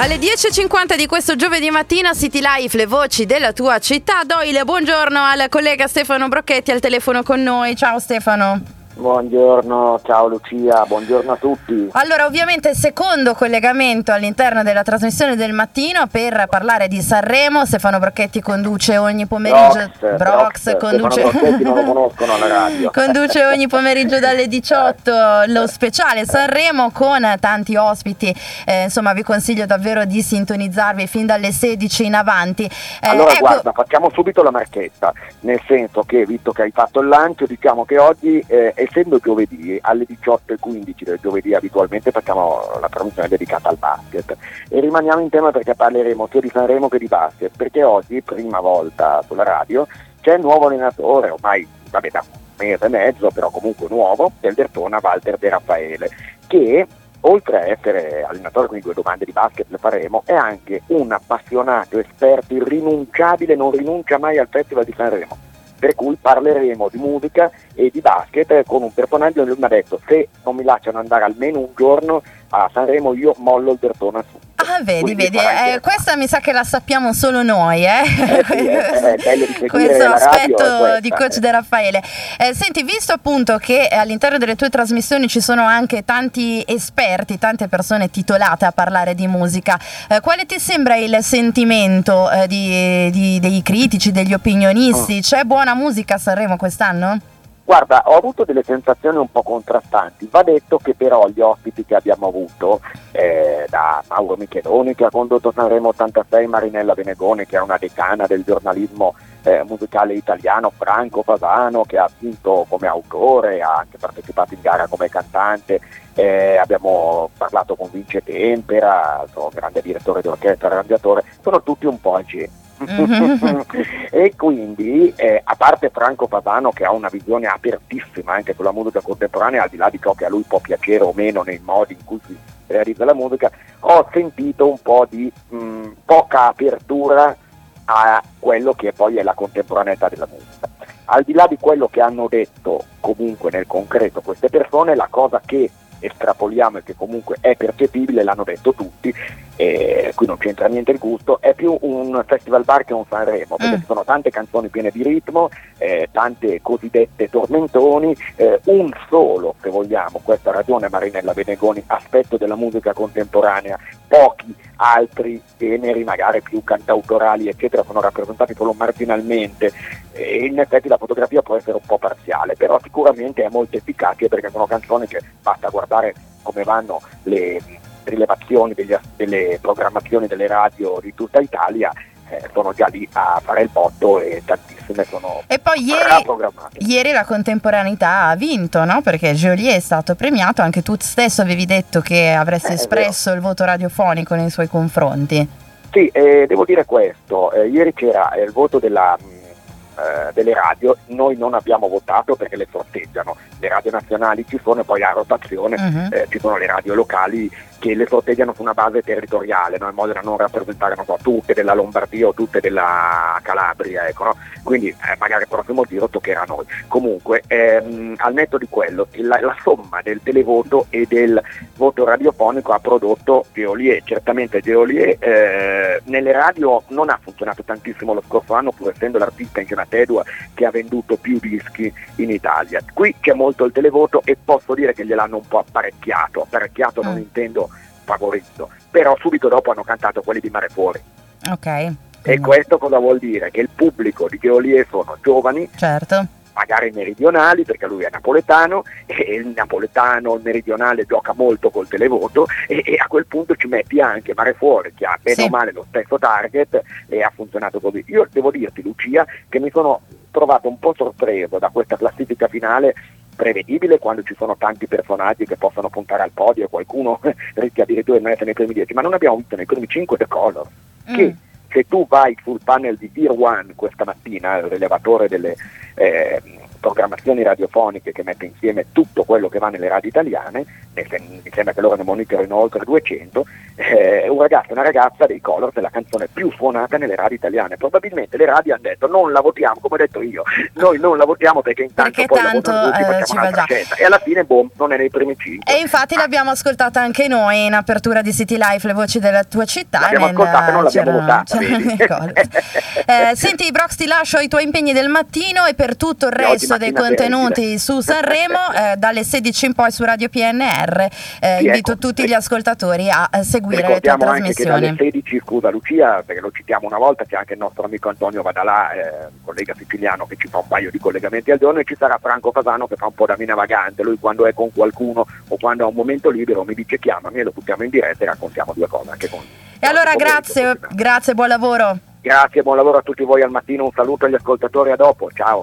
Alle 10.50 di questo giovedì mattina City Life, le voci della tua città. Doile, buongiorno al collega Stefano Brocchetti al telefono con noi. Ciao Stefano. Buongiorno, ciao Lucia, buongiorno a tutti. Allora, ovviamente secondo collegamento all'interno della trasmissione del mattino per parlare di Sanremo, Stefano Brocchetti conduce ogni pomeriggio Brox, Brox Brox, conduce non lo conoscono alla radio. conduce ogni pomeriggio dalle 18 lo speciale Sanremo con tanti ospiti. Eh, insomma, vi consiglio davvero di sintonizzarvi fin dalle 16 in avanti. Eh, allora ecco- guarda, facciamo subito la marchetta, nel senso che visto che hai fatto il lancio, diciamo che oggi, eh, essendo giovedì, alle 18.15 del giovedì abitualmente facciamo la trasmissione dedicata al basket e rimaniamo in tema perché parleremo sia di Sanremo che di basket, perché oggi, prima volta sulla radio, c'è il nuovo allenatore, ormai vabbè, da un mese e mezzo, però comunque nuovo, del Dertona, Walter De Raffaele, che oltre a essere allenatore, quindi due domande di basket le faremo, è anche un appassionato, esperto, irrinunciabile, non rinuncia mai al Festival di Sanremo. Per cui parleremo di musica e di basket con un personaggio che mi ha detto se non mi lasciano andare almeno un giorno a Sanremo io mollo il Dertona su. Ah, vedi, Quindi vedi, eh, questa mi sa che la sappiamo solo noi, eh? Eh sì, seguire Questo aspetto di coach eh. De Raffaele. Eh, senti, visto appunto che all'interno delle tue trasmissioni ci sono anche tanti esperti, tante persone titolate a parlare di musica, eh, quale ti sembra il sentimento eh, di- di- dei critici, degli opinionisti? C'è buona musica a Sanremo quest'anno? Guarda, ho avuto delle sensazioni un po' contrastanti. Va detto che però gli ospiti che abbiamo avuto, eh, da Mauro Micheloni che ha condotto Sanremo 86, Marinella Venegone che è una decana del giornalismo eh, musicale italiano, Franco Fasano che ha vinto come autore, ha anche partecipato in gara come cantante, eh, abbiamo parlato con Vince Tempera, grande direttore d'orchestra, arrangiatore, sono tutti un po' agenti. Mhm. e quindi eh, a parte Franco Pavano che ha una visione apertissima anche sulla musica contemporanea al di là di ciò che a lui può piacere o meno nei modi in cui si realizza la musica ho sentito un po' di mh, poca apertura a quello che poi è la contemporaneità della musica al di là di quello che hanno detto comunque nel concreto queste persone la cosa che estrapoliamo e che comunque è percepibile, l'hanno detto tutti, e qui non c'entra niente il gusto, è più un festival bar che un Sanremo, perché Mm. ci sono tante canzoni piene di ritmo, eh, tante cosiddette tormentoni, eh, un solo, se vogliamo, questa ha ragione Marinella Venegoni, aspetto della musica contemporanea, pochi altri generi magari più cantautorali eccetera sono rappresentati solo marginalmente. E in effetti la fotografia può essere un po' parziale, però sicuramente è molto efficace perché sono canzoni che basta guardare come vanno le rilevazioni delle programmazioni delle radio di tutta Italia, eh, sono già lì a fare il botto e tantissime sono E poi ieri, ieri la contemporaneità ha vinto, no? Perché Geolier è stato premiato, anche tu stesso avevi detto che avresti Eh, espresso il voto radiofonico nei suoi confronti. Sì, eh, devo dire questo, eh, ieri c'era eh, il voto della, eh, delle radio, noi non abbiamo votato perché le sorteggiano, le radio nazionali ci sono e poi a rotazione Mhm. eh, ci sono le radio locali che le sorteggiano su una base territoriale, no? in modo da non rappresentare non so, tutte della Lombardia o tutte della Calabria, ecco, no? quindi eh, magari il prossimo giro toccherà a noi. Comunque, ehm, al netto di quello, la, la somma del televoto e del voto radiofonico ha prodotto Geolier, certamente Geolier eh, nelle radio non ha funzionato tantissimo lo scorso anno, pur essendo l'artista insieme a Tedua che ha venduto più dischi in Italia. Qui c'è molto il televoto e posso dire che gliel'hanno un po' apparecchiato, apparecchiato non Mm. intendo favorito, però subito dopo hanno cantato quelli di Mare Fuori. Ok. E questo cosa vuol dire? Che il pubblico di Geolier sono giovani, Certo. magari meridionali, perché lui è napoletano e il napoletano, il meridionale gioca molto col televoto e, e a quel punto ci metti anche Mare Fuori che ha bene Sì. o male lo stesso target e ha funzionato così. Io devo dirti Lucia che mi sono trovato un po' sorpreso da questa classifica finale prevedibile quando ci sono tanti personaggi che possono puntare al podio e qualcuno rischia addirittura di non essere nei primi 10, ma non abbiamo visto nei primi 5 The Color che Mm. se tu vai sul panel di Tier 1 questa mattina, il rilevatore delle, eh, programmazioni radiofoniche che mette insieme tutto quello che va nelle radio italiane, mi sembra che loro ne monitorino oltre 200, eh, un ragazzo e una ragazza dei Colors è la canzone più suonata nelle radio italiane. Probabilmente le radio hanno detto non la votiamo, come ho detto io, noi non la votiamo perché intanto perché poi tanto, la tutti, eh, facciamo un'altra scelta. E alla fine boom, non è nei primi cinque. E infatti ah. l'abbiamo ascoltata anche noi in apertura di City Life, le voci della tua città. L'abbiamo nel, ascoltata, non l'abbiamo votata. eh, senti Brox ti lascio i tuoi impegni del mattino e per tutto il resto dei contenuti su Sanremo eh, dalle 16 in poi su Radio PNR eh, invito ecco, tutti gli ascoltatori a seguire le tue trasmissioni. Anche che dalle 16, scusa Lucia, perché lo citiamo una volta, c'è anche il nostro amico Antonio Vadalà, eh, collega siciliano che ci fa un paio di collegamenti al giorno e ci sarà Franco Fasano che fa un po' da mina vagante, lui quando è con qualcuno o quando ha un momento libero mi dice chiamami e lo buttiamo in diretta e raccontiamo due cose anche con E allora grazie, grazie, buon lavoro. Grazie, buon lavoro a tutti voi al mattino, un saluto agli ascoltatori, a dopo, ciao.